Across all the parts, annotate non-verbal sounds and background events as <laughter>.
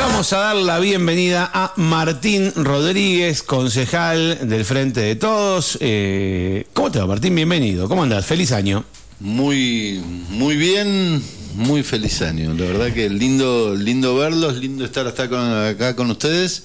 vamos a dar la bienvenida a Martín Rodríguez, concejal del Frente de Todos. Eh, ¿Cómo te va, Martín? Bienvenido. ¿Cómo andás? Feliz año. Muy, muy bien, muy feliz año. La verdad que lindo, lindo verlos, lindo estar hasta acá con ustedes.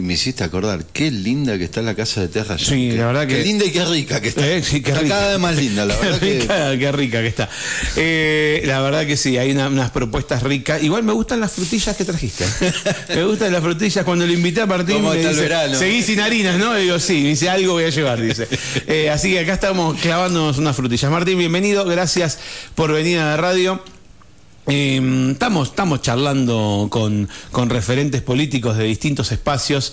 Y me hiciste acordar, qué linda que está la casa de Terra. Sí, la verdad que. Qué linda y qué rica que está. Eh, sí, qué está rica. cada vez más linda, la Qué <laughs> verdad que. qué rica que está. Eh, la verdad que sí, hay una- unas propuestas ricas. Igual me gustan las frutillas que trajiste. <laughs> me gustan las frutillas. Cuando lo invité a Martín, ¿Cómo me está el dice, verano? seguí sin harinas, ¿no? Y digo, sí, me dice, algo voy a llevar, dice. Eh, así que acá estamos clavándonos unas frutillas. Martín, bienvenido. Gracias por venir a la radio. Eh, estamos, estamos charlando con, con referentes políticos de distintos espacios,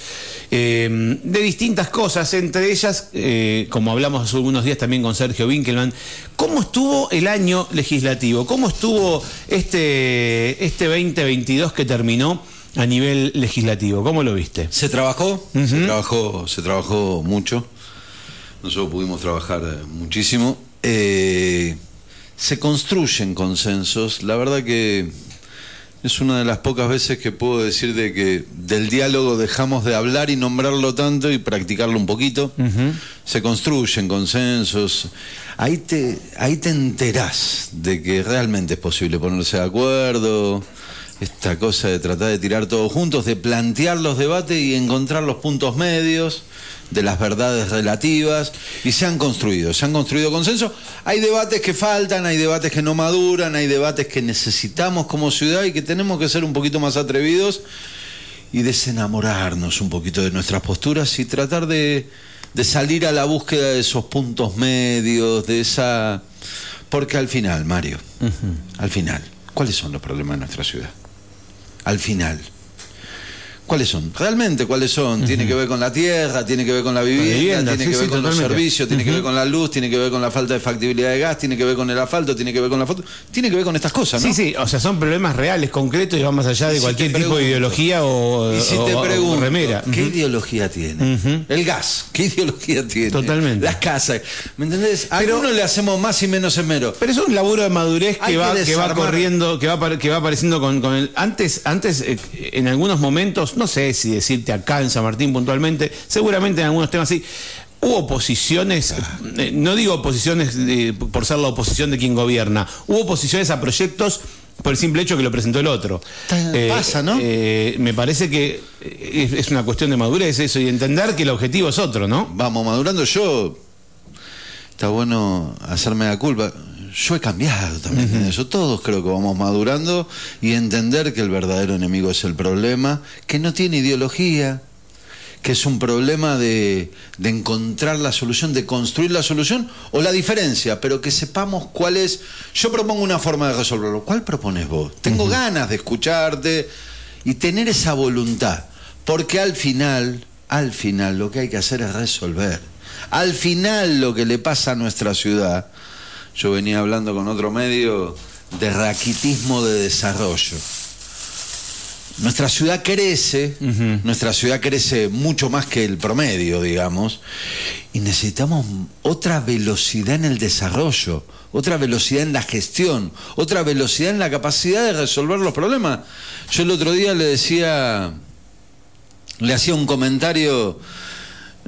eh, de distintas cosas, entre ellas, eh, como hablamos hace algunos días también con Sergio Winkelmann, ¿cómo estuvo el año legislativo? ¿Cómo estuvo este, este 2022 que terminó a nivel legislativo? ¿Cómo lo viste? Se trabajó, se trabajó, se trabajó mucho. Nosotros pudimos trabajar eh, muchísimo. Eh, se construyen consensos. La verdad que es una de las pocas veces que puedo decir de que del diálogo dejamos de hablar y nombrarlo tanto y practicarlo un poquito. Se construyen consensos. Ahí te, ahí te enterás de que realmente es posible ponerse de acuerdo. Esta cosa de tratar de tirar todos juntos, de plantear los debates y encontrar los puntos medios de las verdades relativas y se han construido, se han construido consensos. Hay debates que faltan, hay debates que no maduran, hay debates que necesitamos como ciudad y que tenemos que ser un poquito más atrevidos y desenamorarnos un poquito de nuestras posturas y tratar de, de salir a la búsqueda de esos puntos medios, de esa... Porque al final, Mario, al final, ¿cuáles son los problemas de nuestra ciudad? Al final. ¿Cuáles son? Realmente, ¿cuáles son? Tiene que ver con la tierra, tiene que ver con la vivienda, vivienda, tiene sí, que ver sí, con los servicios, tiene que ver con la luz, tiene que ver con la falta de factibilidad de gas, tiene que ver con el asfalto, tiene que ver con la foto, tiene que ver con estas cosas, ¿no? Sí, sí, o sea, son problemas reales, concretos y van más allá de si cualquier tipo de ideología o, Y si o- te o pregunto, remera. ¿qué ideología tiene? El gas, ¿qué ideología tiene? Totalmente. Las casas, ¿me entendés? A Pero- uno le hacemos más y menos esmero. Pero es un laburo de madurez que que va, que va desarmar- corriendo, que va, que va apareciendo con, con el. Antes, antes eh, en algunos momentos, no sé si decirte acá en San Martín puntualmente, seguramente en algunos temas sí. Hubo oposiciones, eh, no digo oposiciones eh, por ser la oposición de quien gobierna, hubo oposiciones a proyectos por el simple hecho que lo presentó el otro. Pasa, ¿no? eh, me parece que eh, es, es una cuestión de madurez eso y entender que el objetivo es otro, ¿no? Vamos madurando. Yo, está bueno hacerme la culpa. Yo he cambiado también en eso. Todos creo que vamos madurando y entender que el verdadero enemigo es el problema, que no tiene ideología, que es un problema de, de encontrar la solución, de construir la solución o la diferencia, pero que sepamos cuál es. Yo propongo una forma de resolverlo. ¿Cuál propones vos? Tengo ganas de escucharte y tener esa voluntad, porque al final, al final lo que hay que hacer es resolver. Al final lo que le pasa a nuestra ciudad, yo venía hablando con otro medio de raquitismo de desarrollo. Nuestra ciudad crece, nuestra ciudad crece mucho más que el promedio, digamos, y necesitamos otra velocidad en el desarrollo, otra velocidad en la gestión, otra velocidad en la capacidad de resolver los problemas. Yo el otro día le decía, le hacía un comentario,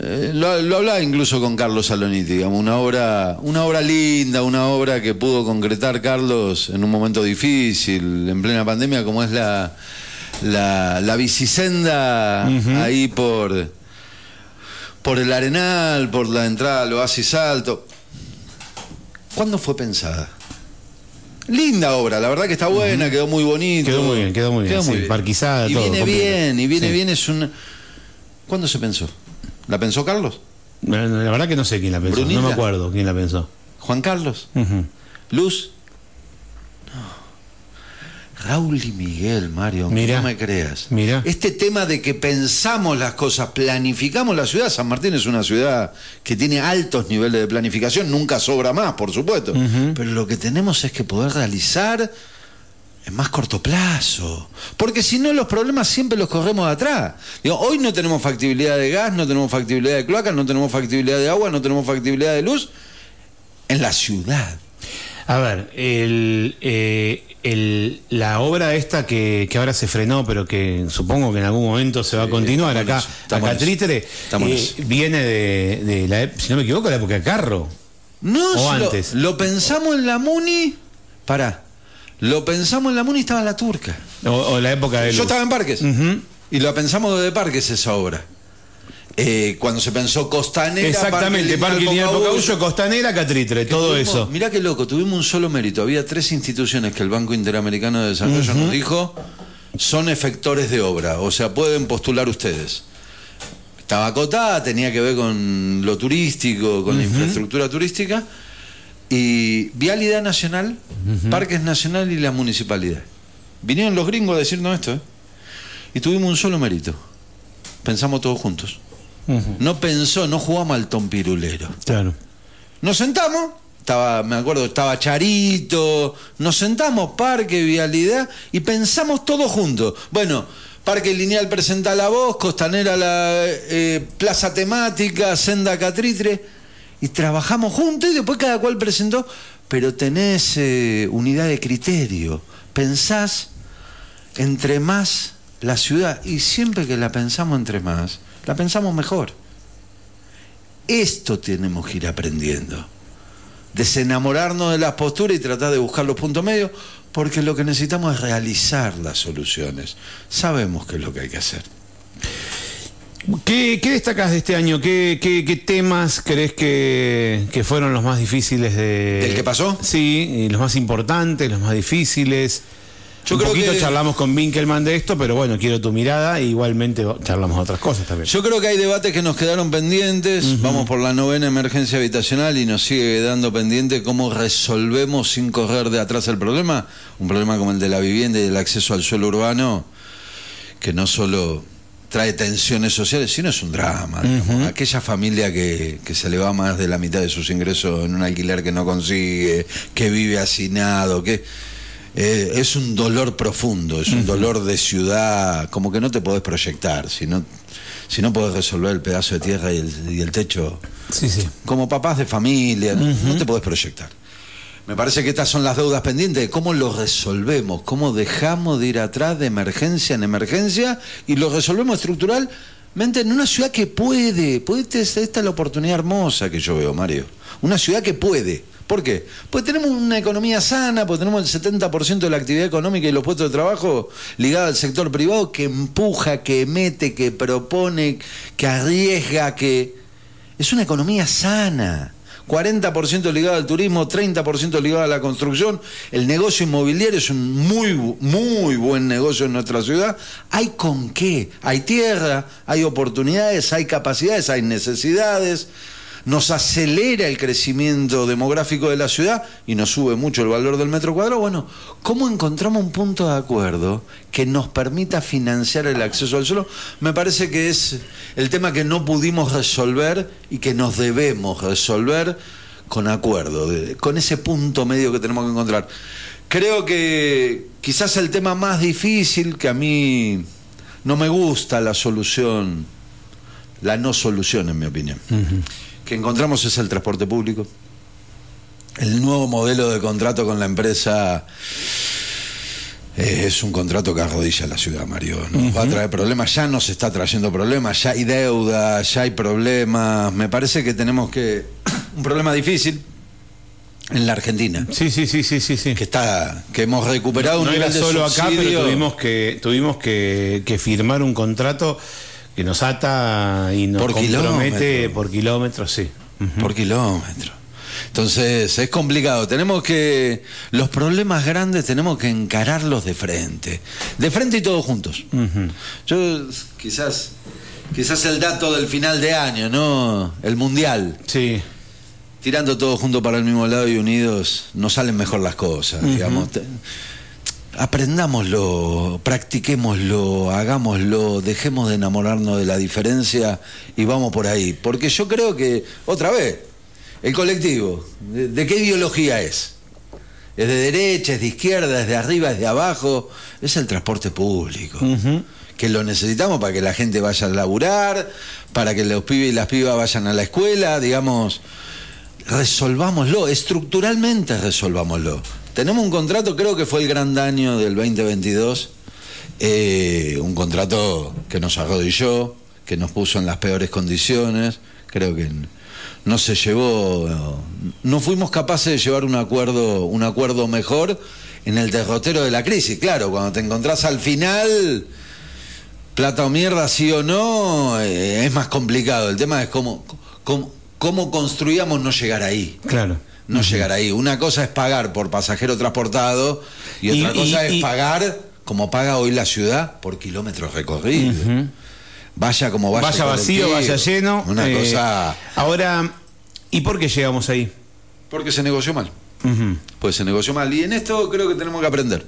eh, lo, lo hablaba incluso con Carlos Saloniti, digamos, una obra, una obra linda, una obra que pudo concretar Carlos en un momento difícil, en plena pandemia, como es la, la, la bicisenda ahí por, por el Arenal, por la entrada al Oasis Alto. ¿Cuándo fue pensada? Linda obra, la verdad que está buena, quedó muy bonito. Quedó muy bien, quedó muy bien, sí, parquizada, y todo, viene bien, y viene Sí. bien, es una... ¿Cuándo se pensó? ¿La pensó Carlos? La la verdad que no sé quién la pensó, no me acuerdo quién la pensó. ¿Juan Carlos? ¿Luz? No. Raúl y Miguel, Mario, Mirá. no me creas. Mirá. Este tema de que pensamos las cosas, planificamos la ciudad. San Martín es una ciudad que tiene altos niveles de planificación, nunca sobra más, por supuesto. Pero lo que tenemos es que poder realizar en más corto plazo. Porque si no, los problemas siempre los corremos de atrás. Digo, hoy no tenemos factibilidad de gas, no tenemos factibilidad de cloacas, no tenemos factibilidad de agua, no tenemos factibilidad de luz en la ciudad. A ver, el, eh, el- la obra esta que, que ahora se frenó, pero que supongo que en algún momento se va a continuar acá, acá eh, viene de, de la, ep- si no me equivoco, la época de Carro. No, O si lo- antes. Lo, pensamos en la Muni. Pará. Lo pensamos en la Muni y estaba la turca. O, o la época de Yo Luz. estaba en Parques. Y lo pensamos desde Parques esa obra. Eh, cuando se pensó Costanera. Exactamente, Parque Lineal Pocahuyo, Costanera, Catritre, todo Tuvimos- eso. Mirá qué loco, tuvimos un solo mérito. Había tres instituciones que el Banco Interamericano de Desarrollo nos dijo son efectores de obra, o sea, pueden postular ustedes. Estaba acotada, tenía que ver con lo turístico, con la infraestructura turística, y Vialidad Nacional, Parques Nacional y la Municipalidad. Vinieron los gringos a decirnos esto, ¿eh? y tuvimos un solo mérito. Pensamos todos juntos. No pensó, no jugamos al tompirulero. Claro. Nos sentamos, estaba, me acuerdo, estaba Charito, nos sentamos, Parque, Vialidad, y pensamos todos juntos. Bueno, Parque Lineal presenta la voz, Costanera la eh, Plaza Temática, Senda Catritre, y trabajamos juntos y después cada cual presentó, pero tenés eh, unidad de criterio, pensás entre más la ciudad, y siempre que la pensamos entre más, la pensamos mejor. Esto tenemos que ir aprendiendo. Desenamorarnos de las posturas y tratar de buscar los puntos medios, porque lo que necesitamos es realizar las soluciones. Sabemos qué es lo que hay que hacer. ¿Qué, qué destacas de este año? ¿Qué, qué- qué temas crees que, que fueron los más difíciles de... ¿Del que pasó? Sí, los más importantes, los más difíciles. Yo Un creo poquito que- charlamos con Winkelmann de esto, pero bueno, quiero tu mirada e igualmente charlamos de otras cosas también. Yo creo que hay debates que nos quedaron pendientes. Vamos por la novena emergencia habitacional y nos sigue quedando pendiente cómo resolvemos sin correr de atrás el problema. Un problema como el de la vivienda y del acceso al suelo urbano, que no solo trae tensiones sociales, sino es un drama. Aquella familia que, que se le va más de la mitad de sus ingresos en un alquiler que no consigue, que vive hacinado, que eh, es un dolor profundo, es un dolor de ciudad, como que no te podés proyectar, si no, si no podés resolver el pedazo de tierra y el, y el techo, Sí, sí. como papás de familia, no te podés proyectar. Me parece que estas son las deudas pendientes, cómo lo resolvemos, cómo dejamos de ir atrás de emergencia en emergencia y lo resolvemos estructuralmente en una ciudad que puede. puede esta es la oportunidad hermosa que yo veo, Mario. Una ciudad que puede. ¿Por qué? Pues tenemos una economía sana, pues tenemos el 70% de la actividad económica y los puestos de trabajo ligados al sector privado que empuja, que mete, que propone, que arriesga, que... Es una economía sana. 40% ligado al turismo, 30% ligado a la construcción. El negocio inmobiliario es un muy, muy buen negocio en nuestra ciudad. ¿Hay con qué? Hay tierra, hay oportunidades, hay capacidades, hay necesidades. Nos acelera el crecimiento demográfico de la ciudad y nos sube mucho el valor del metro cuadrado. Bueno, ¿cómo encontramos un punto de acuerdo que nos permita financiar el acceso al suelo? Me parece que es el tema que no pudimos resolver y que nos debemos resolver con acuerdo, con ese punto medio que tenemos que encontrar. Creo que quizás el tema más difícil que a mí no me gusta la solución, la no solución en mi opinión, que encontramos es el transporte público. El nuevo modelo de contrato con la empresa eh, es un contrato que arrodilla la ciudad, Mario. Nos va a traer problemas, ya nos está trayendo problemas, ya hay deuda, ya hay problemas. Me parece que tenemos que. <coughs> un problema difícil en la Argentina. Sí, sí, sí, sí, sí, sí. Que está, que hemos recuperado un no nivel era de solo acá, pero tuvimos que tuvimos que, que firmar un contrato que nos ata y nos Por compromete kilómetro. por kilómetros, sí. Por kilómetro. Entonces es complicado. Tenemos que los problemas grandes tenemos que encararlos de frente, de frente y todos juntos. Yo quizás quizás el dato del final de año, no, el mundial. Sí. Tirando todos juntos para el mismo lado y unidos, nos salen mejor las cosas, digamos. Aprendámoslo, practiquémoslo, hagámoslo, dejemos de enamorarnos de la diferencia y vamos por ahí. Porque yo creo que, otra vez, el colectivo, ¿de, de qué ideología es? ¿Es de derecha, es de izquierda, es de arriba, es de abajo? Es el transporte público que lo necesitamos para que la gente vaya a laburar, para que los pibes y las pibas vayan a la escuela, digamos. resolvámoslo, estructuralmente resolvámoslo. Tenemos un contrato, creo que fue el gran daño del 2022, eh, un contrato que nos arrodilló, que nos puso en las peores condiciones, creo que no se llevó, no fuimos capaces de llevar un acuerdo, un acuerdo mejor en el derrotero de la crisis. Claro, cuando te encontrás al final, plata o mierda, sí o no, eh, es más complicado. El tema es cómo, cómo, cómo construíamos no llegar ahí. Claro. No llegar ahí. Una cosa es pagar por pasajero transportado y otra cosa es pagar como paga hoy la ciudad por kilómetros recorridos. Vaya como vaya. Vaya vacío, vaya lleno. Una eh, cosa. Ahora, ¿y por qué llegamos ahí? Porque se negoció mal. Pues se negoció mal. Y en esto creo que tenemos que aprender.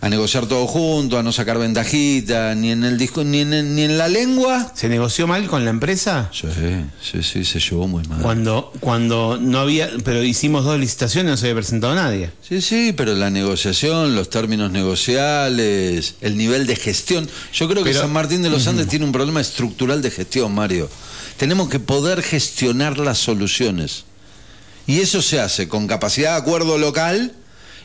A negociar todo junto, a no sacar ventajita, ni en el disco, ni en, ni en la lengua. ¿Se negoció mal con la empresa? Sí, sí, sí, se llevó muy mal. Cuando, cuando no había, pero hicimos dos licitaciones, no se había presentado nadie. Sí, sí, pero la negociación, los términos negociales, el nivel de gestión. Yo creo que San Martín de los Andes tiene un problema estructural de gestión, Mario. Tenemos que poder gestionar las soluciones. Y eso se hace con capacidad de acuerdo local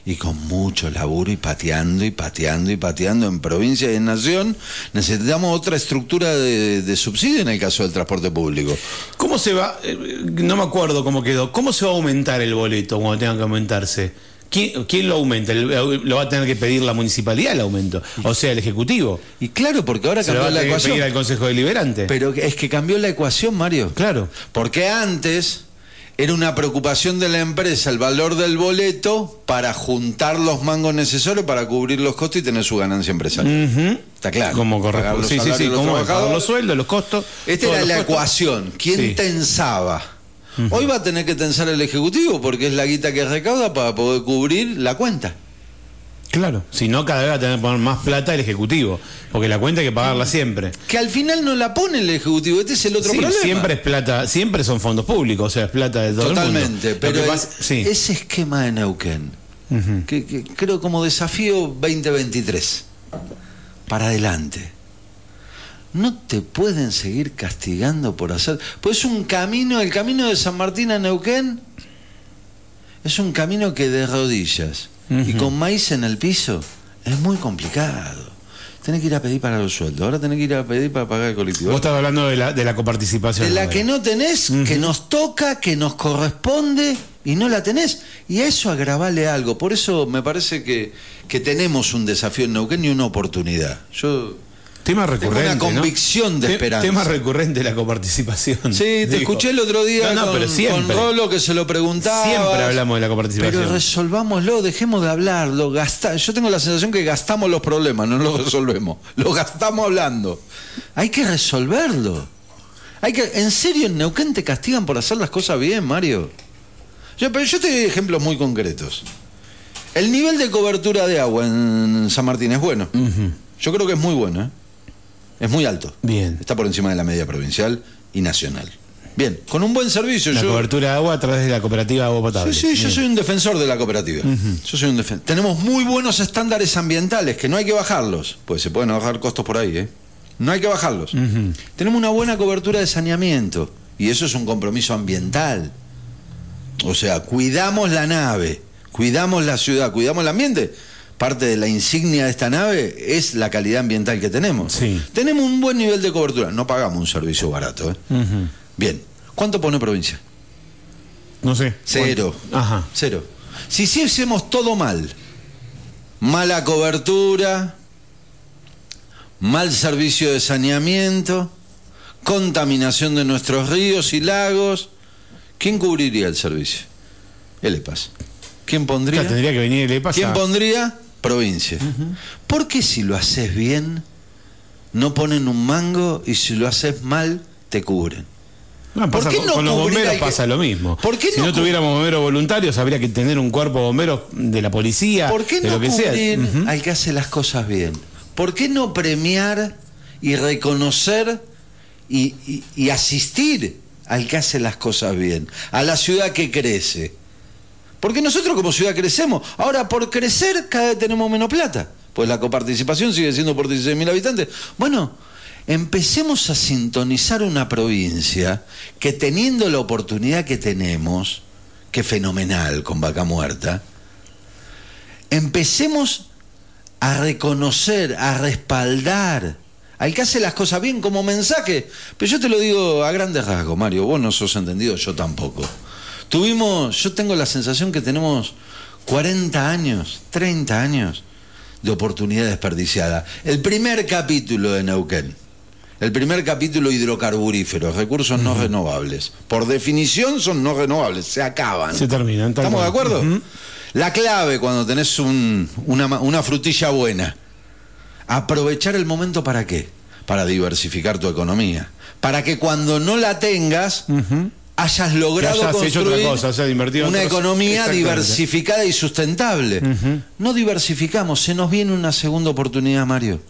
y con mucho laburo y pateando y pateando y pateando en provincia y en nación, necesitamos otra estructura de, subsidio en el caso del transporte público. ¿Cómo se va? Eh, no me acuerdo cómo quedó. ¿Cómo se va a aumentar el boleto cuando tenga que aumentarse? ¿Quién, lo aumenta? ¿Lo va a tener que pedir la municipalidad el aumento? O sea, el Ejecutivo. Y claro, porque ahora cambió la ecuación. Que pedir al Consejo Deliberante. Pero es que cambió la ecuación, Mario. Claro. Porque antes era una preocupación de la empresa el valor del boleto para juntar los mangos necesarios para cubrir los costos y tener su ganancia empresarial. Está claro. Como corresponde. Sí, sí, sí, como los sueldos, los costos. Esta era la ecuación. ¿Quién tensaba? Hoy va a tener que tensar el Ejecutivo porque es la guita que recauda para poder cubrir la cuenta. Claro, si no, cada vez va a tener que poner más plata el Ejecutivo, porque la cuenta hay que pagarla siempre. Que al final no la pone el Ejecutivo, este es el otro problema. Siempre es plata, siempre son fondos públicos, o sea, es plata de todo Totalmente, el mundo. pero ese esquema de Neuquén, que, creo como desafío 2023, para adelante. No te pueden seguir castigando por hacer. Pues un camino, el camino de San Martín a Neuquén, es un camino que de rodillas y con maíz en el piso es muy complicado. Tenés que ir a pedir para los sueldos, ahora tenés que ir a pedir para pagar el colectivo. Vos estás hablando de la, de la coparticipación. De la que no tenés, que nos toca, que nos corresponde y no la tenés. Y a eso agravale algo. Por eso me parece que, que tenemos un desafío en Neuquén y una oportunidad. Yo Tema recurrente. una convicción de esperanza. Tema recurrente la coparticipación. Sí, te escuché el otro día con, Rolo que se lo preguntaba. Siempre hablamos de la coparticipación. Pero resolvámoslo, dejemos de hablarlo. Gasta... Yo tengo la sensación que gastamos los problemas, no los resolvemos. Los gastamos hablando. Hay que resolverlo. Hay que... ¿En serio en Neuquén te castigan por hacer las cosas bien, Mario? Yo, pero yo te doy ejemplos muy concretos. El nivel de cobertura de agua en San Martín es bueno. Yo creo que es muy bueno, ¿eh? Es muy alto. Bien. Está por encima de la media provincial y nacional. Bien, con un buen servicio. La cobertura de agua a través de la cooperativa Agua Potable. Sí, sí, yo soy un defensor de la cooperativa. Yo soy un Tenemos muy buenos estándares ambientales que no hay que bajarlos. Pues se pueden bajar costos por ahí, ¿eh? No hay que bajarlos. Tenemos una buena cobertura de saneamiento. Y eso es un compromiso ambiental. O sea, cuidamos la nave, cuidamos la ciudad, cuidamos el ambiente parte de la insignia de esta nave es la calidad ambiental que tenemos. Tenemos un buen nivel de cobertura, no pagamos un servicio barato. ¿eh? Bien, ¿cuánto pone provincia? No sé. Cero. Ajá. Cero. Si hiciésemos todo mal, mala cobertura, mal servicio de saneamiento, contaminación de nuestros ríos y lagos, ¿quién cubriría el servicio? El EPAS. ¿Quién pondría? tendría que venir el EPAS. ¿Quién pondría? Provincia. ¿Por qué si lo haces bien no ponen un mango y si lo haces mal te cubren? ¿Por qué no con los bomberos pasa lo mismo. ¿Por qué si no, tuviéramos bomberos voluntarios, habría que tener un cuerpo de bomberos de la policía, ¿Por qué de no lo que cubrir al que hace las cosas bien? ¿Por qué no premiar y reconocer y asistir al que hace las cosas bien? A la ciudad que crece. Porque nosotros como ciudad crecemos. Ahora, por crecer, cada vez tenemos menos plata. Pues la coparticipación sigue siendo por 16.000 habitantes. Bueno, empecemos a sintonizar una provincia que teniendo la oportunidad que tenemos, que fenomenal con vaca muerta, empecemos a reconocer, a respaldar al que hace las cosas bien como mensaje. Pero yo te lo digo a grandes rasgos, Mario, vos no sos entendido, yo tampoco. Tuvimos, yo tengo la sensación que tenemos 40 años, 30 años de oportunidad desperdiciada. El primer capítulo de Neuquén, el primer capítulo hidrocarburíferos, recursos no renovables. Por definición son no renovables, se acaban. Se terminan. ¿Estamos de acuerdo? La clave cuando tenés una, una frutilla buena, aprovechar el momento para qué? Para diversificar tu economía. Para que cuando no la tengas, hayas logrado construir una economía diversificada y sustentable. No diversificamos, se nos viene una segunda oportunidad, Mario.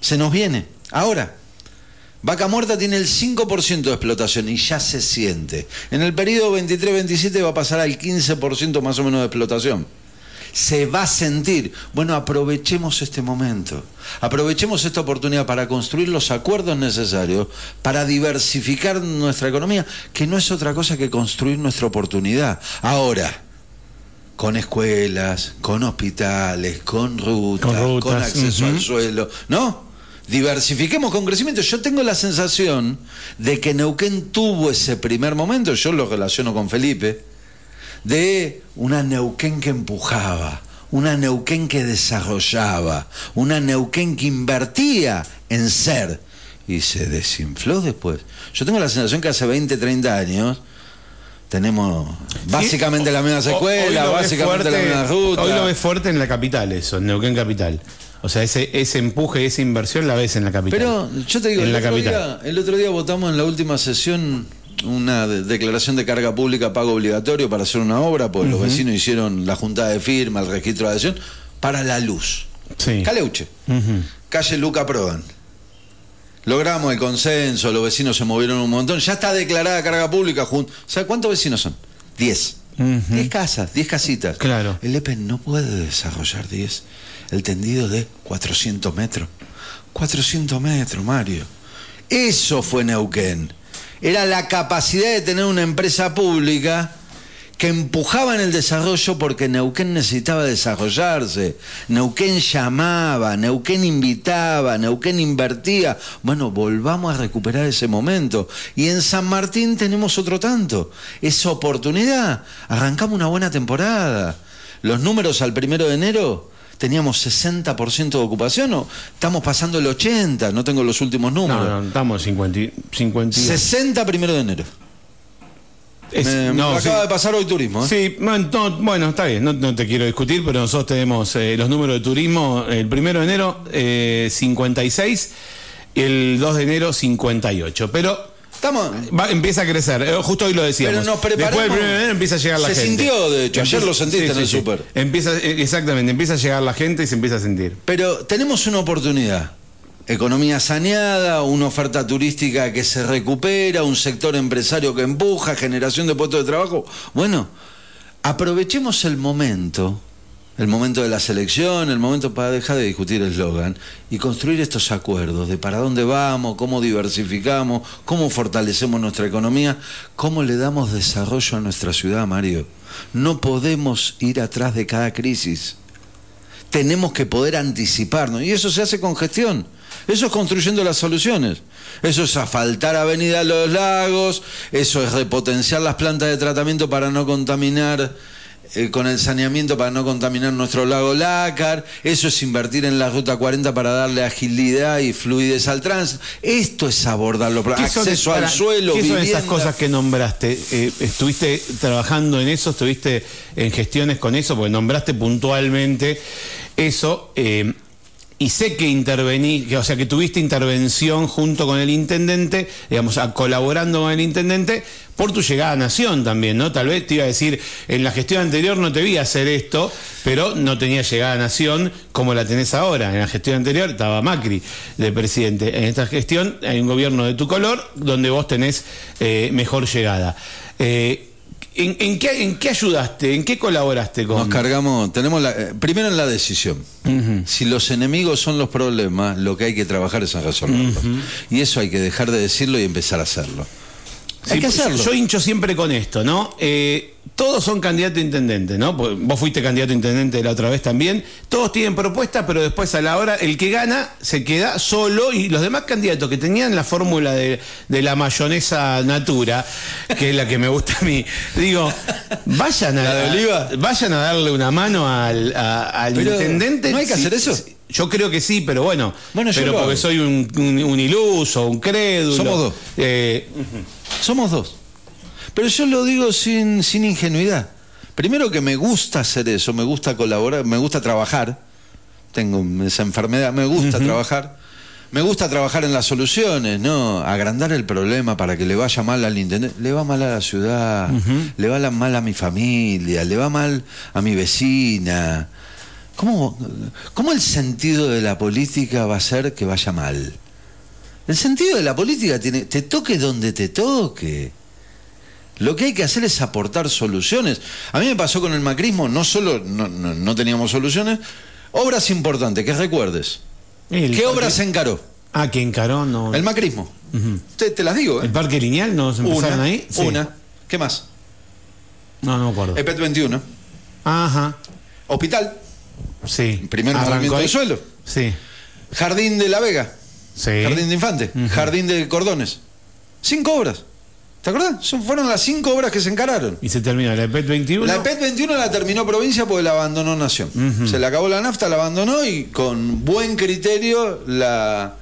Se nos viene. Ahora. Vaca Muerta tiene el 5% de explotación y ya se siente. En el periodo 23-27 va a pasar al 15% más o menos de explotación. Se va a sentir. Bueno, aprovechemos este momento. Aprovechemos esta oportunidad para construir los acuerdos necesarios para diversificar nuestra economía, que no es otra cosa que construir nuestra oportunidad. Ahora, con escuelas, con hospitales, con rutas, con, acceso al suelo, ¿no? diversifiquemos con crecimiento. Yo tengo la sensación de que Neuquén tuvo ese primer momento, yo lo relaciono con Felipe, de una Neuquén que empujaba, una Neuquén que desarrollaba, una Neuquén que invertía en ser y se desinfló después. Yo tengo la sensación que hace 20, 30 años tenemos básicamente la misma escuela, básicamente la misma ruta. Hoy lo ves fuerte en la capital eso, en Neuquén Capital. O sea, ese, ese empuje, esa inversión la ves en la capital. Pero yo te digo, el, otro Día, el otro día votamos en la última sesión una declaración de carga pública pago obligatorio para hacer una obra, porque los vecinos hicieron la junta de firma, el registro de adhesión, para la luz. Sí. Caleuche, calle Luca Prodan. Logramos el consenso, los vecinos se movieron un montón, ya está declarada carga pública. ¿Sabe cuántos vecinos son? Diez. Diez casas, diez casitas. Claro. El EPE no puede desarrollar diez el tendido de 400 metros. 400 metros, Mario. Eso fue Neuquén. Era la capacidad de tener una empresa pública que empujaba en el desarrollo porque Neuquén necesitaba desarrollarse. Neuquén llamaba, Neuquén invitaba, Neuquén invertía. Bueno, volvamos a recuperar ese momento. Y en San Martín tenemos otro tanto. Esa oportunidad. Arrancamos una buena temporada. Los números al primero de enero teníamos 60% de ocupación o estamos pasando el 80%, no tengo los últimos números. No, no estamos 50, 50. 60 primero de enero. no, acaba de pasar hoy turismo. ¿eh? Sí, bueno, está bien, no, te quiero discutir, pero nosotros tenemos eh, los números de turismo. El primero de enero, 56, y el 2 de enero, 58. Pero Estamos... empieza a crecer, eh, justo hoy lo decíamos. Después del primer enero empieza a llegar la gente. Se sintió, de hecho, ayer lo sentiste en el súper. Empieza, eh, exactamente, empieza a llegar la gente y se empieza a sentir. Pero tenemos una oportunidad. Economía saneada, una oferta turística que se recupera, un sector empresario que empuja, generación de puestos de trabajo. Bueno, aprovechemos el momento el momento de la selección, el momento para dejar de discutir eslogan y construir estos acuerdos de para dónde vamos, cómo diversificamos, cómo fortalecemos nuestra economía, cómo le damos desarrollo a nuestra ciudad, Mario. No podemos ir atrás de cada crisis. Tenemos que poder anticiparnos y eso se hace con gestión. Eso es construyendo las soluciones. Eso es asfaltar Avenida Los Lagos, eso es repotenciar las plantas de tratamiento para no contaminar eh, con el saneamiento para no contaminar nuestro lago Lácar, eso es invertir en la ruta 40 para darle agilidad y fluidez al tránsito. Esto es abordarlo, acceso al suelo, ¿qué son esas cosas que nombraste? Eh, ¿Estuviste trabajando en eso? ¿Estuviste en gestiones con eso? Porque nombraste puntualmente eso. Eh, y sé que intervení, o sea, que tuviste intervención junto con el intendente, digamos, colaborando con el intendente, por tu llegada a Nación también, ¿no? Tal vez te iba a decir, en la gestión anterior no te vi hacer esto, pero no tenía llegada a Nación como la tenés ahora. En la gestión anterior estaba Macri de presidente. En esta gestión hay un gobierno de tu color donde vos tenés eh, mejor llegada. Eh, ¿En, qué, ayudaste? ¿En qué colaboraste con? Nos cargamos, tenemos la, eh, primero en la decisión. Si los enemigos son los problemas, lo que hay que trabajar es en resolverlos. Y eso hay que dejar de decirlo y empezar a hacerlo. Hay que pues, hacerlo. Yo hincho siempre con esto, ¿no? Eh, todos son candidato a intendente, ¿no? Pues vos fuiste candidato a intendente la otra vez también. Todos tienen propuestas, pero después a la hora, el que gana se queda solo y los demás candidatos que tenían la fórmula de, de la mayonesa natura, que es la que me gusta a mí, digo, vayan a, ¿La de oliva? vayan a darle una mano al, a- al Pero, intendente. ¿no hay que hacer eso? Yo creo que sí, pero bueno, Bueno, yo pero lo porque hago. soy un, un- un iluso, un crédulo. Somos dos. Eh, Somos dos. Pero yo lo digo sin, sin ingenuidad. Primero que me gusta hacer eso, me gusta colaborar, me gusta trabajar. Tengo esa enfermedad, me gusta trabajar. Me gusta trabajar en las soluciones, ¿no? Agrandar el problema para que le vaya mal al intendente. Le va mal a la ciudad, le va mal a mi familia, le va mal a mi vecina. ¿Cómo, ¿Cómo el sentido de la política va a ser que vaya mal? El sentido de la política tiene, te toque donde te toque. Lo que hay que hacer es aportar soluciones. A mí me pasó con el macrismo, no solo no, no- no teníamos soluciones, obras importantes, que recuerdes. el ¿Qué obras se encaró? Ah, que encaró, no. El macrismo. te, te las digo, ¿eh? ¿El parque lineal no se empezaron Una, ahí? Sí. una. ¿Qué más? No, no me acuerdo. EPET 21. Ajá. Hospital. Sí. Primer movimiento ahí. de suelo. Sí. Jardín de la Vega. Sí. Jardín de Infante. Jardín de Cordones. Cinco obras. ¿Te acuerdas? Son, fueron las cinco obras que se encararon. Y se terminó la EPET 21. La EPET 21 la terminó provincia porque la abandonó Nación. Se le acabó la nafta, la abandonó y con buen criterio la,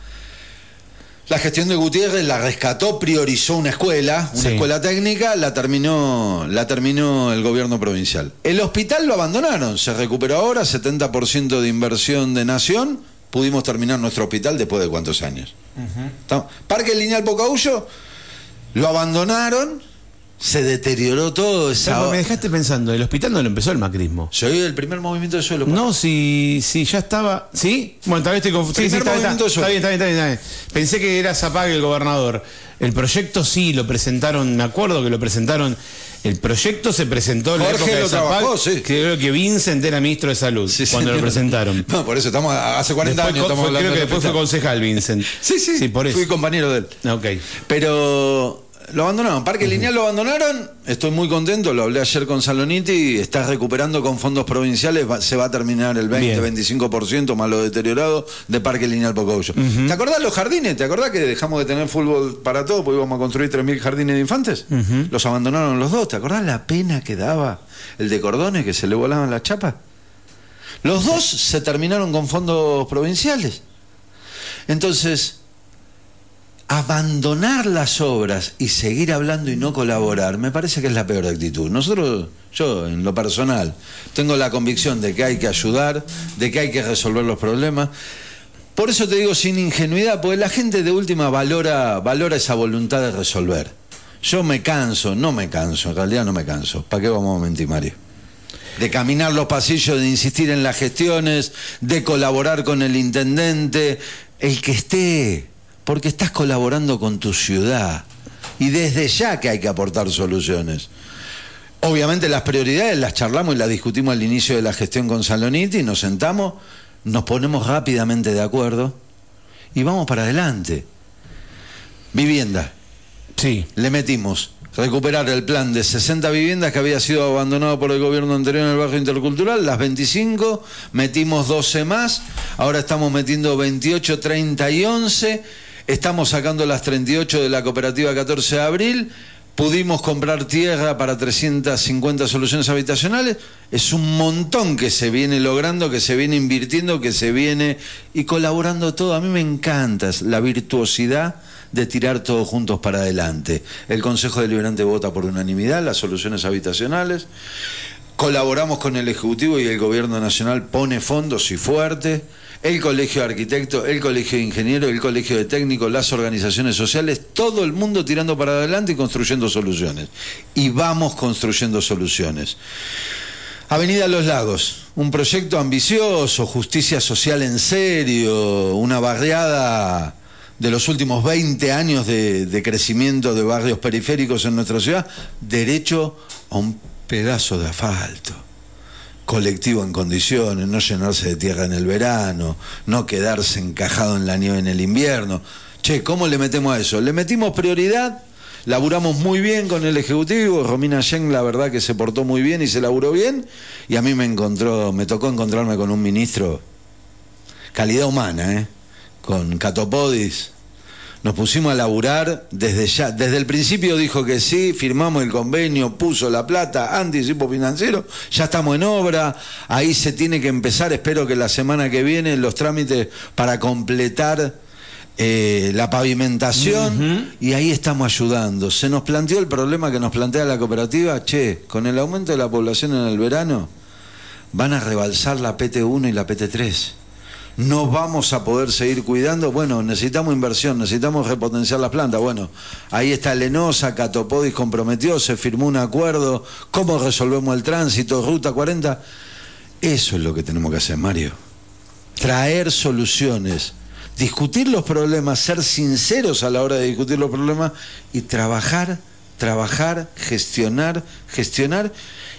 la gestión de Gutiérrez la rescató, priorizó una escuela, una Sí. escuela técnica, la terminó, la terminó el gobierno provincial. El hospital lo abandonaron, se recuperó ahora, 70% de inversión de Nación, pudimos terminar nuestro hospital después de cuántos años. Parque Lineal Pocahuyo lo abandonaron, se deterioró todo esa Pero me dejaste pensando, el hospital no lo empezó el macrismo. soy el primer movimiento de suelo. No, si, si ya estaba. ¿Sí? Bueno, tal vez estoy confundido. Sí, sí, está, está, está bien, está bien, está bien, está bien. Pensé que era Zapag el gobernador. El proyecto sí lo presentaron, me acuerdo que lo presentaron. El proyecto se presentó en la Jorge época de lo Zapag, trabajó, sí. Creo que Vincent era ministro de Salud Sí, cuando lo presentaron. <laughs> No, por eso estamos hace 40 Después años estamos fue- hablando creo que después fue concejal Vincent. Sí, sí, Sí, por eso. fui compañero de él. Ok. Pero lo abandonaron. Parque Lineal lo abandonaron. Estoy muy contento. Lo hablé ayer con Saloniti. Está recuperando con fondos provinciales. va- se va a terminar el 20, Bien. 25% más lo deteriorado de Parque Lineal Pocoyo. ¿Te acordás los jardines? ¿Te acordás que dejamos de tener fútbol para todo porque íbamos a construir 3.000 jardines de infantes? Los abandonaron los dos. ¿Te acordás la pena que daba el de Cordones que se le volaban las chapas? Los dos se terminaron con fondos provinciales. Entonces, abandonar las obras y seguir hablando y no colaborar, me parece que es la peor actitud. Nosotros, yo en lo personal, tengo la convicción de que hay que ayudar, de que hay que resolver los problemas. Por eso te digo sin ingenuidad, porque la gente de última valora, valora esa voluntad de resolver. Yo me canso, no me canso, en realidad no me canso. ¿Para qué vamos a mentir, Mario? de caminar los pasillos, de insistir en las gestiones, de colaborar con el intendente, el que esté, porque estás colaborando con tu ciudad. Y desde ya que hay que aportar soluciones. Obviamente las prioridades las charlamos y las discutimos al inicio de la gestión con Saloniti, nos sentamos, nos ponemos rápidamente de acuerdo y vamos para adelante. Vivienda, Sí. le metimos recuperar el plan de 60 viviendas que había sido abandonado por el gobierno anterior en el barrio intercultural, las 25, metimos 12 más, ahora estamos metiendo 28, 30 y 11, estamos sacando las 38 de la cooperativa 14 de abril, pudimos comprar tierra para 350 soluciones habitacionales, es un montón que se viene logrando, que se viene invirtiendo, que se viene y colaborando todo, a mí me encanta la virtuosidad de tirar todos juntos para adelante. El Consejo Deliberante vota por unanimidad las soluciones habitacionales. Colaboramos con el Ejecutivo y el Gobierno Nacional pone fondos y fuerte. El Colegio de Arquitectos, el Colegio de Ingenieros, el Colegio de Técnicos, las organizaciones sociales, todo el mundo tirando para adelante y construyendo soluciones. Y vamos construyendo soluciones. Avenida Los Lagos, un proyecto ambicioso, justicia social en serio, una barriada de los últimos 20 años de, de crecimiento de barrios periféricos en nuestra ciudad, derecho a un pedazo de asfalto, colectivo en condiciones, no llenarse de tierra en el verano, no quedarse encajado en la nieve en el invierno. Che, ¿cómo le metemos a eso? Le metimos prioridad, laburamos muy bien con el Ejecutivo, Romina Yen la verdad que se portó muy bien y se laburó bien, y a mí me encontró, me tocó encontrarme con un ministro, calidad humana, ¿eh? con Catopodis, nos pusimos a laburar desde ya, desde el principio dijo que sí, firmamos el convenio, puso la plata, anticipo financiero, ya estamos en obra, ahí se tiene que empezar, espero que la semana que viene los trámites para completar eh, la pavimentación. Y ahí estamos ayudando. Se nos planteó el problema que nos plantea la cooperativa, che, con el aumento de la población en el verano van a rebalsar la PT1 y la PT3 no vamos a poder seguir cuidando. Bueno, necesitamos inversión, necesitamos repotenciar las plantas. Bueno, ahí está Lenosa, Catopodis comprometió, se firmó un acuerdo. ¿Cómo resolvemos el tránsito? Ruta 40. Eso es lo que tenemos que hacer, Mario. Traer soluciones, discutir los problemas, ser sinceros a la hora de discutir los problemas y trabajar, trabajar, gestionar, gestionar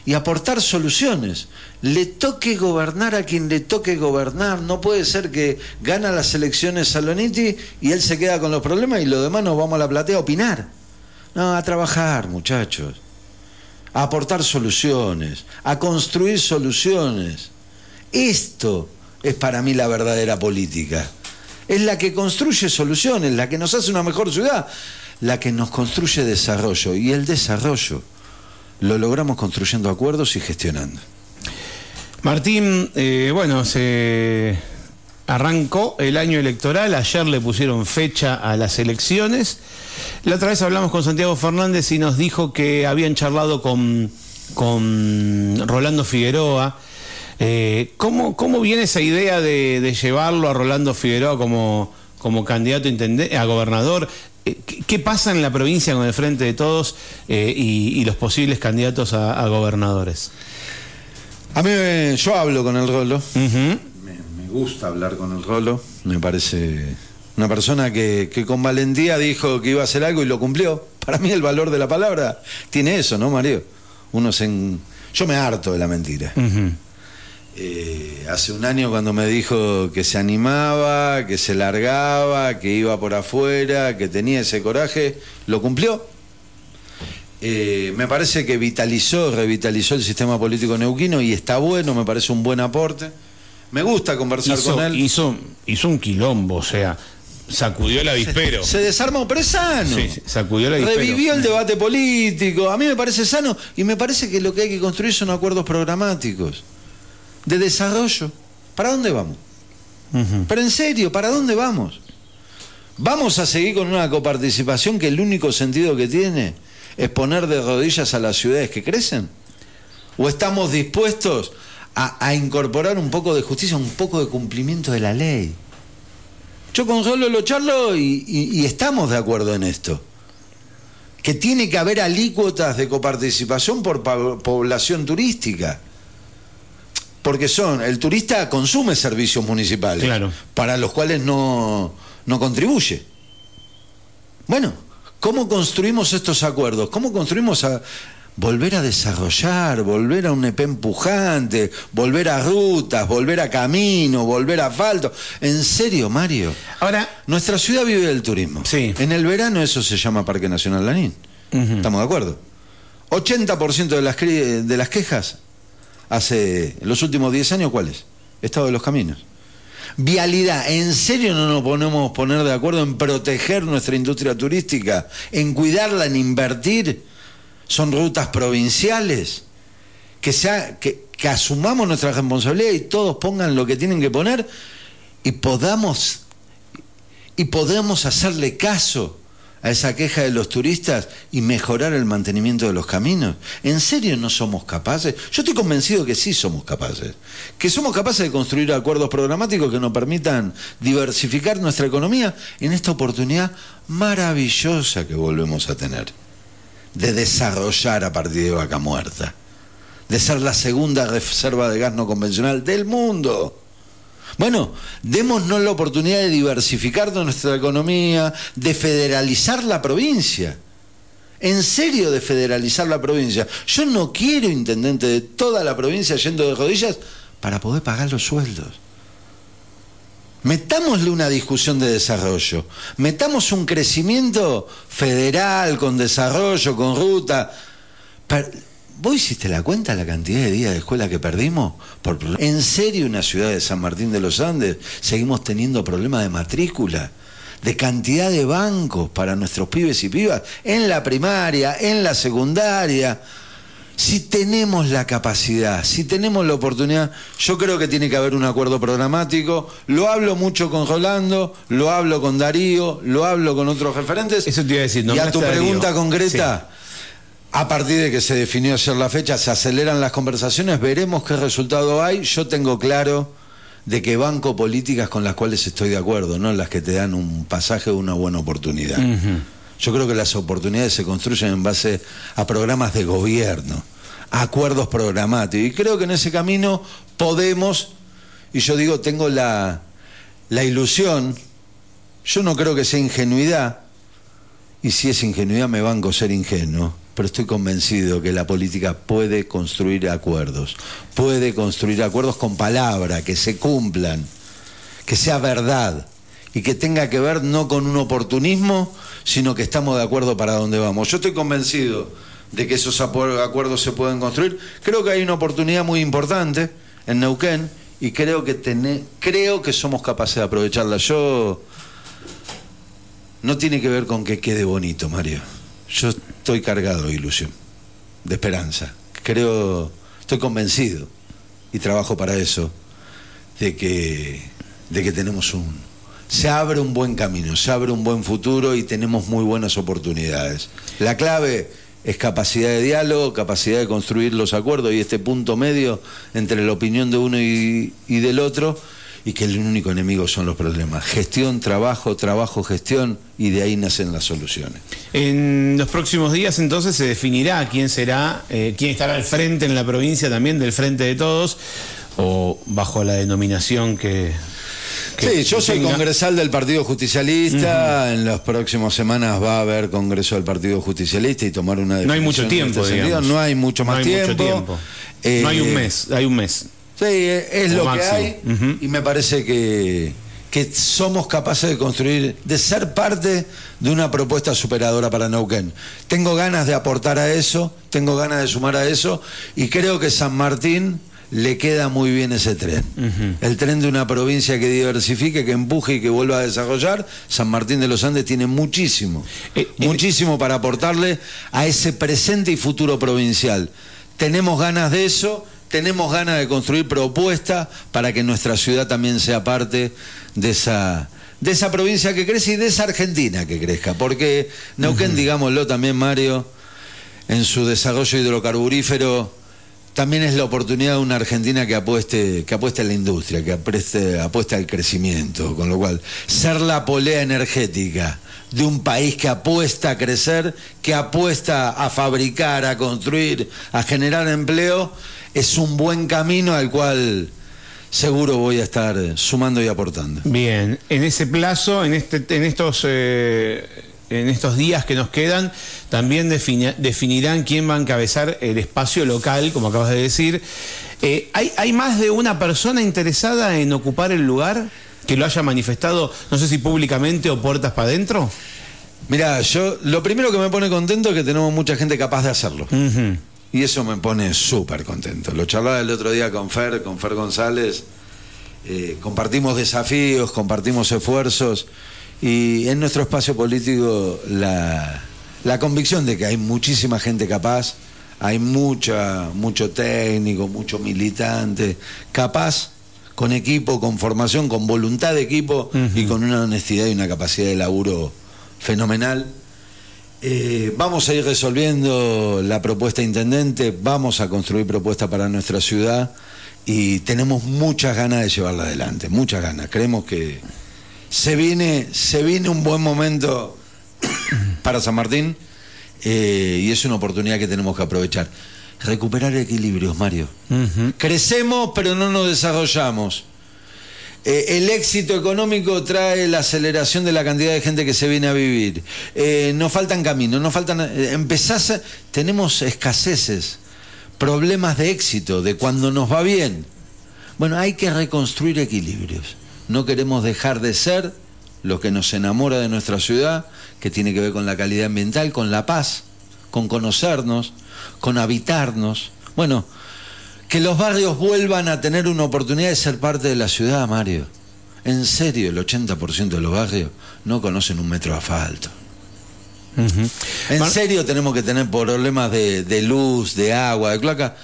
y aportar soluciones. Le toque gobernar a quien le toque gobernar. No puede ser que gana las elecciones Saloniti y él se queda con los problemas y los demás nos vamos a la platea a opinar. No, a trabajar, muchachos. A aportar soluciones, a construir soluciones. Esto es para mí la verdadera política. Es la que construye soluciones, la que nos hace una mejor ciudad, la que nos construye desarrollo. Y el desarrollo lo logramos construyendo acuerdos y gestionando. Martín, eh, bueno, se arrancó el año electoral, ayer le pusieron fecha a las elecciones. La otra vez hablamos con Santiago Fernández y nos dijo que habían charlado con, con Rolando Figueroa. Eh, ¿cómo, ¿cómo, viene esa idea de, llevarlo a Rolando Figueroa como, como candidato a gobernador? Eh, ¿Qué pasa en la provincia con el Frente de Todos eh, y, los posibles candidatos a, gobernadores? A mí, yo hablo con el Rolo. me, gusta hablar con el Rolo. Me parece una persona que, con valentía dijo que iba a hacer algo y lo cumplió. Para mí el valor de la palabra tiene eso, ¿no, Mario? Uno se... Yo me harto de la mentira. Eh, hace un año cuando me dijo que se animaba, que se largaba, que iba por afuera, que tenía ese coraje, lo cumplió. Eh, me parece que vitalizó, revitalizó el sistema político neuquino y está bueno, me parece un buen aporte. Me gusta conversar con él. Hizo, hizo un quilombo, o sea, sacudió el avispero. Se, desarmó, pero es sano. Sí, sacudió el avispero. Revivió el debate político. A mí me parece sano y me parece que lo que hay que construir son acuerdos programáticos de desarrollo. ¿Para dónde vamos? Pero en serio, ¿para dónde vamos? ¿Vamos a seguir con una coparticipación que el único sentido que tiene es poner de rodillas a las ciudades que crecen? ¿O estamos dispuestos a, incorporar un poco de justicia, un poco de cumplimiento de la ley? Yo con solo lo charlo y estamos de acuerdo en esto. Que tiene que haber alícuotas de coparticipación por población turística porque son, el turista consume servicios municipales, para los cuales no, no contribuye. Bueno, ¿cómo construimos estos acuerdos? ¿Cómo construimos a volver a desarrollar, volver a un EP empujante, volver a rutas, volver a camino, volver a asfalto? En serio, Mario. Ahora, nuestra ciudad vive del turismo. Sí. En el verano eso se llama Parque Nacional Lanín. ¿Estamos de acuerdo? 80% de las, de las quejas hace los últimos 10 años, ¿cuál es? Estado de los caminos. Vialidad, ¿en serio no nos ponemos poner de acuerdo en proteger nuestra industria turística, en cuidarla, en invertir? Son rutas provinciales. Que, sea, que, que asumamos nuestra responsabilidad y todos pongan lo que tienen que poner y podamos y podamos hacerle caso a esa queja de los turistas y mejorar el mantenimiento de los caminos? ¿En serio no somos capaces? Yo estoy convencido que sí somos capaces. Que somos capaces de construir acuerdos programáticos que nos permitan diversificar nuestra economía en esta oportunidad maravillosa que volvemos a tener. De desarrollar a partir de vaca muerta. De ser la segunda reserva de gas no convencional del mundo bueno, démonos la oportunidad de diversificar nuestra economía, de federalizar la provincia. En serio de federalizar la provincia. Yo no quiero intendente de toda la provincia yendo de rodillas para poder pagar los sueldos. Metámosle una discusión de desarrollo, metamos un crecimiento federal con desarrollo, con ruta. ¿Vos hiciste la cuenta la cantidad de días de escuela que perdimos? Por... ¿En serio una ciudad de San Martín de los Andes seguimos teniendo problemas de matrícula? de cantidad de bancos para nuestros pibes y pibas en la primaria, en la secundaria si tenemos la capacidad, si tenemos la oportunidad, yo creo que tiene que haber un acuerdo programático. Lo hablo mucho con Rolando, lo hablo con Darío, lo hablo con otros referentes. Eso te iba a decir, Y a tu pregunta concreta, a partir de que se definió ayer la fecha, se aceleran las conversaciones, veremos qué resultado hay. Yo tengo claro de que banco políticas con las cuales estoy de acuerdo, no las que te dan un pasaje o una buena oportunidad. Yo creo que las oportunidades se construyen en base a programas de gobierno, a acuerdos programáticos. Y creo que en ese camino podemos, y yo digo, tengo la, la ilusión, yo no creo que sea ingenuidad, y si es ingenuidad me banco ser ingenuo, pero estoy convencido que la política puede construir acuerdos, puede construir acuerdos con palabra, que se cumplan, que sea verdad y que tenga que ver no con un oportunismo, sino que estamos de acuerdo para dónde vamos. Yo estoy convencido de que esos acuerdos se pueden construir. Creo que hay una oportunidad muy importante en Neuquén y creo que creo que somos capaces de aprovecharla. Yo no tiene que ver con que quede bonito, Mario. Yo estoy cargado de ilusión, de esperanza. Creo, estoy convencido y trabajo para eso de que de que tenemos un se abre un buen camino, se abre un buen futuro y tenemos muy buenas oportunidades. La clave es capacidad de diálogo, capacidad de construir los acuerdos y este punto medio entre la opinión de uno y, del otro y que el único enemigo son los problemas. Gestión, trabajo, trabajo, gestión y de ahí nacen las soluciones. En los próximos días entonces se definirá quién será, eh, quién estará al frente en la provincia también del frente de todos o bajo la denominación que Sí, yo soy congresal del Partido Justicialista. En las próximas semanas va a haber congreso del Partido Justicialista y tomar una decisión. No hay mucho tiempo, este No hay mucho más tiempo. no hay un eh, mes, hay un mes. Sí, es lo que hay. Y me parece que, que somos capaces de construir, de ser parte de una propuesta superadora para Neuquén. Tengo ganas de aportar a eso, tengo ganas de sumar a eso, y creo que San Martín le queda muy bien ese tren. El tren de una provincia que diversifique, que empuje y que vuelva a desarrollar. San Martín de los Andes tiene muchísimo, eh, eh, muchísimo para aportarle a ese presente y futuro provincial. Tenemos ganas de eso, tenemos ganas de construir propuestas para que nuestra ciudad también sea parte de esa de esa provincia que crece y de esa Argentina que crezca, porque Neuquén, digámoslo también, Mario, en su desarrollo hidrocarburífero también es la oportunidad de una Argentina que apueste, que apueste a la industria, que apueste, apueste al crecimiento, con lo cual ser la polea energética de un país que apuesta a crecer, que apuesta a fabricar, a construir, a generar empleo, es un buen camino al cual seguro voy a estar sumando y aportando. Bien, en ese plazo, en, este, en estos... Eh en estos días que nos quedan, también definirán quién va a encabezar el espacio local, como acabas de decir. Eh, ¿hay, ¿Hay más de una persona interesada en ocupar el lugar que lo haya manifestado, no sé si públicamente o puertas para adentro? Mira, yo lo primero que me pone contento es que tenemos mucha gente capaz de hacerlo. Y eso me pone súper contento. Lo charlaba el otro día con Fer, con Fer González. Eh, compartimos desafíos, compartimos esfuerzos. Y en nuestro espacio político la, convicción de que hay muchísima gente capaz, hay mucha, mucho técnico, mucho militante, capaz, con equipo, con formación, con voluntad de equipo y con una honestidad y una capacidad de laburo fenomenal. Eh, vamos a ir resolviendo la propuesta intendente, vamos a construir propuestas para nuestra ciudad y tenemos muchas ganas de llevarla adelante, muchas ganas. Creemos que, se viene, se viene un buen momento <coughs> para San Martín eh, y es una oportunidad que tenemos que aprovechar. Recuperar equilibrios, Mario. Crecemos, pero no nos desarrollamos. Eh, el éxito económico trae la aceleración de la cantidad de gente que se viene a vivir. Eh, nos faltan caminos, nos faltan. empezás tenemos escaseces, problemas de éxito, de cuando nos va bien. Bueno, hay que reconstruir equilibrios no queremos dejar de ser lo que nos enamora de nuestra ciudad, que tiene que ver con la calidad ambiental, con la paz, con conocernos, con habitarnos. Bueno, que los barrios vuelvan a tener una oportunidad de ser parte de la ciudad, Mario. En serio, el 80% de los barrios no conocen un metro de asfalto. En serio tenemos que tener problemas de, de luz, de agua, de cloaca.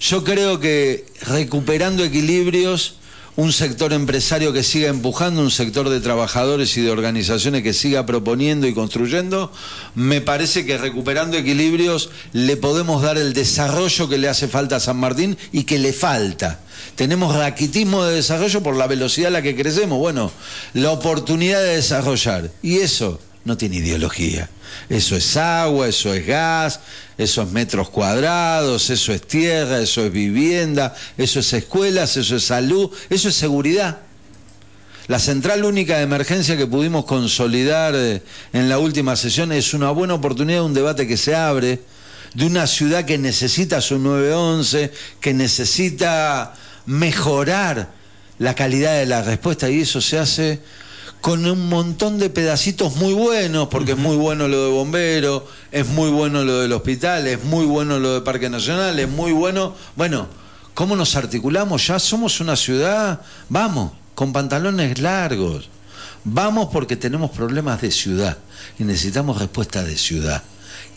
Yo creo que recuperando equilibrios un sector empresario que siga empujando, un sector de trabajadores y de organizaciones que siga proponiendo y construyendo, me parece que recuperando equilibrios le podemos dar el desarrollo que le hace falta a San Martín y que le falta. Tenemos raquitismo de desarrollo por la velocidad a la que crecemos. Bueno, la oportunidad de desarrollar. Y eso no tiene ideología. Eso es agua, eso es gas, eso es metros cuadrados, eso es tierra, eso es vivienda, eso es escuelas, eso es salud, eso es seguridad. La central única de emergencia que pudimos consolidar eh, en la última sesión es una buena oportunidad de un debate que se abre, de una ciudad que necesita su 911, que necesita mejorar la calidad de la respuesta y eso se hace con un montón de pedacitos muy buenos, porque es muy bueno lo de bombero, es muy bueno lo del hospital, es muy bueno lo de Parque Nacional, es muy bueno. Bueno, ¿cómo nos articulamos? Ya somos una ciudad, vamos, con pantalones largos. Vamos porque tenemos problemas de ciudad y necesitamos respuesta de ciudad.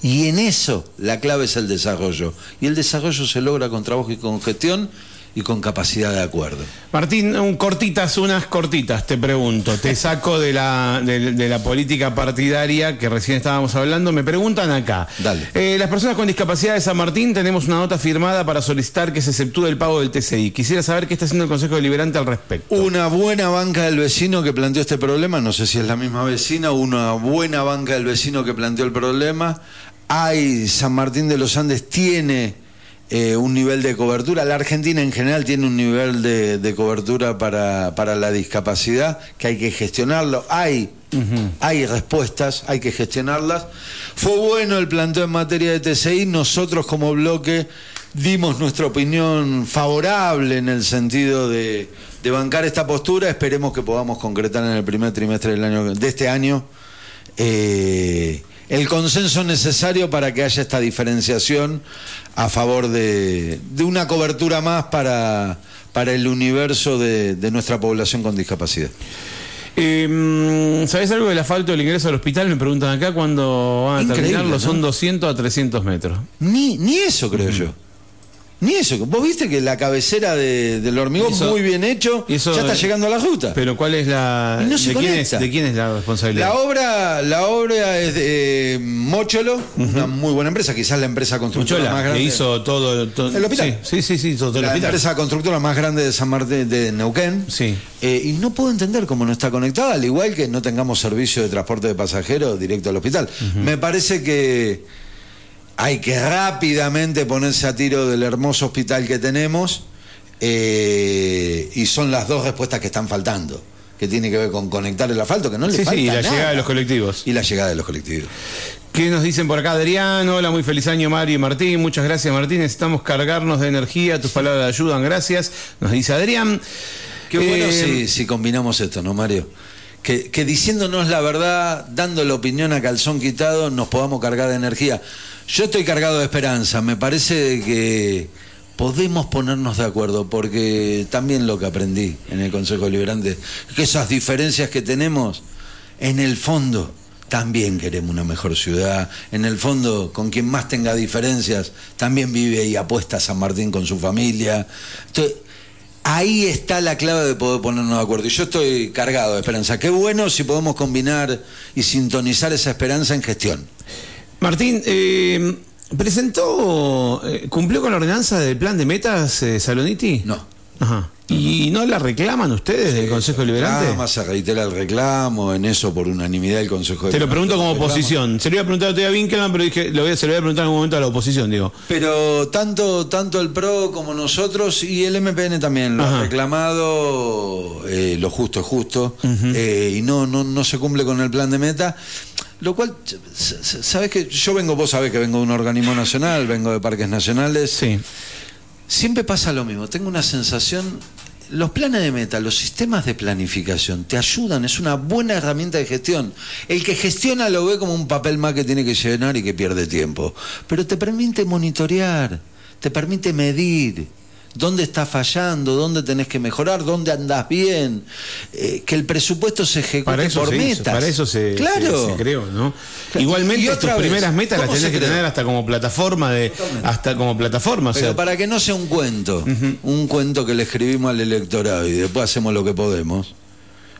Y en eso la clave es el desarrollo. Y el desarrollo se logra con trabajo y con gestión y con capacidad de acuerdo. Martín, un cortitas, unas cortitas, te pregunto. Te <laughs> saco de la, de, la política partidaria que recién estábamos hablando. Me preguntan acá. Dale. Eh, las personas con discapacidad de San Martín tenemos una nota firmada para solicitar que se exceptúe el pago del TCI. Quisiera saber qué está haciendo el Consejo Deliberante al respecto. Una buena banca del vecino que planteó este problema, no sé si es la misma vecina, una buena banca del vecino que planteó el problema. Hay, San Martín de los Andes tiene eh, un nivel de cobertura. La Argentina en general tiene un nivel de, cobertura para, para, la discapacidad que hay que gestionarlo. Hay, hay respuestas, hay que gestionarlas. Fue bueno el planteo en materia de TCI. Nosotros como bloque dimos nuestra opinión favorable en el sentido de, de bancar esta postura. Esperemos que podamos concretar en el primer trimestre del año, de este año. Eh, el consenso necesario para que haya esta diferenciación a favor de, una cobertura más para, para el universo de, nuestra población con discapacidad. Eh, ¿Sabés algo del asfalto del ingreso al hospital? Me preguntan acá cuando van a terminarlo. Son 200 a 300 metros. Ni, ni eso creo yo. Ni eso. Vos viste que la cabecera del hormigón muy bien hecho ya está llegando a la ruta. Pero ¿cuál es la ¿de, quién es, ¿de, quién es, la responsabilidad? La obra, la obra es de eh, Mocholo, una muy buena empresa, quizás la empresa constructora más grande. Que hizo todo, el hospital. Sí, sí, sí, todo la empresa constructora más grande de San Martín de Neuquén. Sí. Eh, y no puedo entender cómo no está conectada, al igual que no tengamos servicio de transporte de pasajeros directo al hospital. Me parece que hay que rápidamente ponerse a tiro del hermoso hospital que tenemos eh, y son las dos respuestas que están faltando que tiene que ver con conectar el asfalto, que no le falta sí, y la llegada de los colectivos. Y la llegada de los colectivos. ¿Qué nos dicen por acá, Adrián? Hola, muy feliz año, Mario y Martín. Muchas gracias, Martín. Necesitamos cargarnos de energía. Tus palabras ayudan. Gracias. Nos dice Adrián. Qué bueno eh, si, combinamos esto, ¿no, Mario? Que, que diciéndonos la verdad, dando la opinión a calzón quitado, nos podamos cargar de energía. Yo estoy cargado de esperanza, me parece que podemos ponernos de acuerdo, porque también lo que aprendí en el Consejo Liberante, es que esas diferencias que tenemos, en el fondo, también queremos una mejor ciudad. En el fondo, con quien más tenga diferencias, también vive y apuesta San Martín con su familia. Entonces, ahí está la clave de poder ponernos de acuerdo. Y yo estoy cargado de esperanza. Qué bueno si podemos combinar y sintonizar esa esperanza en gestión. Martín, eh, ¿presentó, eh, cumplió con la ordenanza del plan de metas eh, Saloniti? No. Ajá. ¿Y no la reclaman ustedes del Consejo Deliberante? Nada más se reitera el reclamo, en eso por unanimidad del Consejo Te lo pregunto como oposición. Se lo iba a preguntar a Winkelmann, pero dije, lo voy a, se lo voy a preguntar en algún momento a la oposición, digo. Pero tanto, tanto el PRO como nosotros y el MPN también lo ha reclamado, lo justo es justo, y no, no, no se cumple con el plan de meta. Lo cual, sabes que yo vengo, vos sabés que vengo de un organismo nacional, vengo de parques nacionales. Sí. Siempre pasa lo mismo. Tengo una sensación, los planes de meta, los sistemas de planificación te ayudan, es una buena herramienta de gestión. El que gestiona lo ve como un papel más que tiene que llenar y que pierde tiempo, pero te permite monitorear, te permite medir dónde está fallando, dónde tenés que mejorar, dónde andás bien, eh, que el presupuesto se ejecute Para eso por se hizo, metas. para eso se, claro. se- se creó, ¿no? Claro. Igualmente tus vez, primeras metas las ¿cómo tenés que tener hasta como plataforma de hasta como plataforma, o Pero sea, para que no sea un cuento, un cuento que le escribimos al electorado y después hacemos lo que podemos,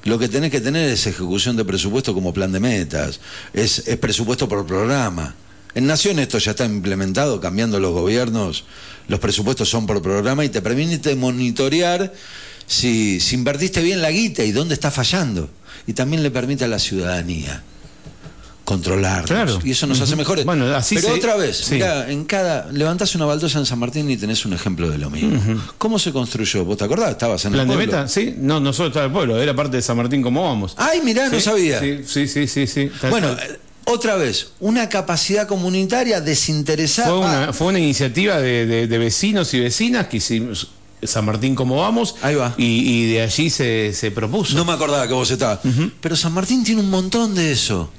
lo que tenés que tener es ejecución de presupuesto como plan de metas, es, es presupuesto por programa. En Nación esto ya está implementado, cambiando los gobiernos, los presupuestos son por programa y te permite monitorear si, si invertiste bien la guita y dónde está fallando. Y también le permite a la ciudadanía controlarnos. Claro. Y eso nos hace mejores. Bueno, así Pero se- otra vez, sí. mirá, en cada levantás una baldosa en San Martín y tenés un ejemplo de lo mismo. ¿Cómo se construyó? ¿Vos te acordás? Estabas en plan el de pueblo. meta, sí, no, no solo estaba el pueblo, era parte de San Martín como vamos. Ay, mirá, no sabía. Sí, sí, sí, sí, sí, Bueno, otra vez, una capacidad comunitaria desinteresada. fue Ah, una, fue una iniciativa de, de- de vecinos y vecinas que hicimos San Martín como vamos Ahí va. Y, y de allí se, se propuso. No me acordaba que vos estabas. Pero San Martín tiene un montón de eso.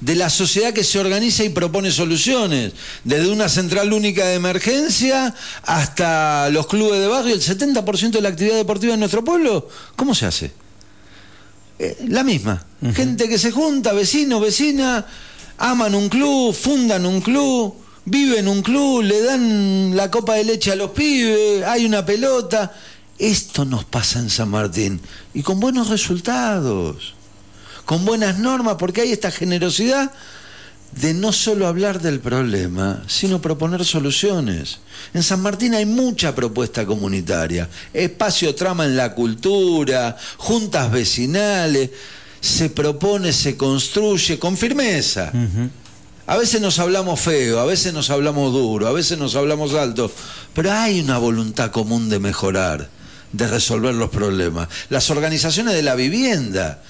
De la sociedad que se organiza y propone soluciones. Desde una central única de emergencia hasta los clubes de barrio. El 70% de la actividad deportiva en nuestro pueblo. ¿Cómo se hace? Eh, la misma. Gente que se junta, vecinos, vecinas, aman un club, fundan un club, viven un club, le dan la copa de leche a los pibes, hay una pelota. Esto nos pasa en San Martín y con buenos resultados, con buenas normas, porque hay esta generosidad de no solo hablar del problema, sino proponer soluciones. En San Martín hay mucha propuesta comunitaria, espacio trama en la cultura, juntas vecinales, se propone, se construye con firmeza. A veces nos hablamos feo, a veces nos hablamos duro, a veces nos hablamos alto, pero hay una voluntad común de mejorar, de resolver los problemas. Las organizaciones de la vivienda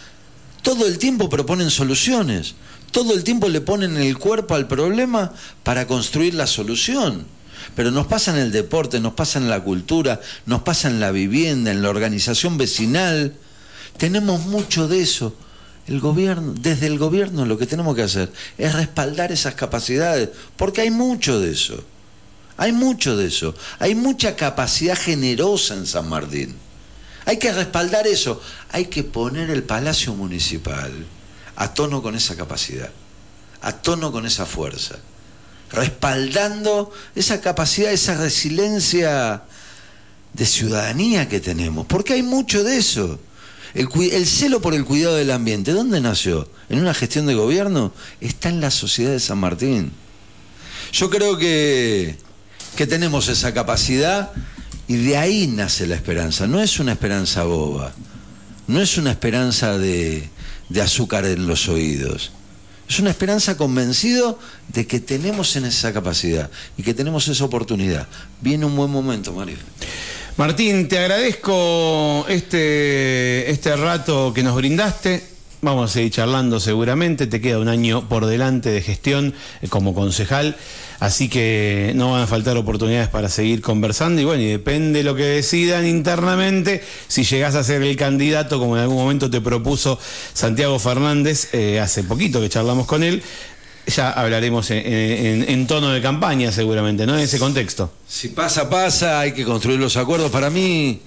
todo el tiempo proponen soluciones, todo el tiempo le ponen el cuerpo al problema para construir la solución. Pero nos pasa en el deporte, nos pasa en la cultura, nos pasa en la vivienda, en la organización vecinal. Tenemos mucho de eso. El gobierno, desde el gobierno lo que tenemos que hacer es respaldar esas capacidades, porque hay mucho de eso. Hay mucho de eso. Hay mucha capacidad generosa en San Martín. Hay que respaldar eso. Hay que poner el Palacio Municipal a tono con esa capacidad, a tono con esa fuerza, respaldando esa capacidad, esa resiliencia de ciudadanía que tenemos, porque hay mucho de eso. El, celo por el cuidado del ambiente, ¿dónde nació? ¿En una gestión de gobierno? Está en la sociedad de San Martín. Yo creo que, que tenemos esa capacidad y de ahí nace la esperanza. No es una esperanza boba, no es una esperanza de, de azúcar en los oídos. Es una esperanza convencido de que tenemos en esa capacidad y que tenemos esa oportunidad. Viene un buen momento, Mario. Martín, te agradezco este, este rato que nos brindaste. Vamos a seguir charlando seguramente. Te queda un año por delante de gestión eh, como concejal. Así que no van a faltar oportunidades para seguir conversando. Y bueno, y depende de lo que decidan internamente. Si llegás a ser el candidato, como en algún momento te propuso Santiago Fernández, eh, hace poquito que charlamos con él, ya hablaremos en- en tono de campaña seguramente, ¿no? En ese contexto. Si pasa, pasa, hay que construir los acuerdos. Para mí,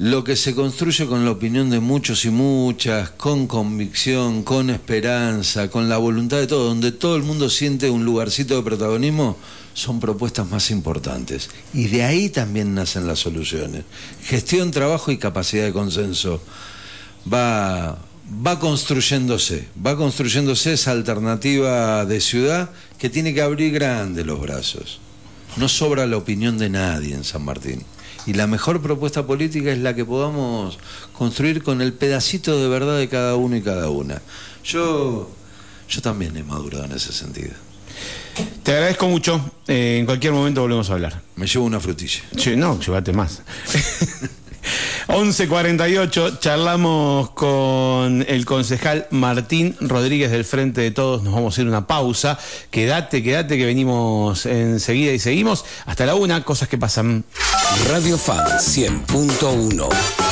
lo que se construye con la opinión de muchos y muchas, con convicción, con esperanza, con la voluntad de todos, donde todo el mundo siente un lugarcito de protagonismo, son propuestas más importantes. Y de ahí también nacen las soluciones. Gestión, trabajo y capacidad de consenso. Va, va construyéndose, va construyéndose esa alternativa de ciudad que tiene que abrir grande los brazos. No sobra la opinión de nadie en San Martín. Y la mejor propuesta política es la que podamos construir con el pedacito de verdad de cada uno y cada una. Yo, yo también he madurado en ese sentido. Te agradezco mucho. Eh, en cualquier momento volvemos a hablar. Me llevo una frutilla. Che, no, llévate más. <laughs> 11.48, charlamos con el concejal Martín Rodríguez del Frente de Todos. Nos vamos a ir a una pausa. Quédate, quédate que venimos enseguida y seguimos. Hasta la una, cosas que pasan. Radio Fan 100.1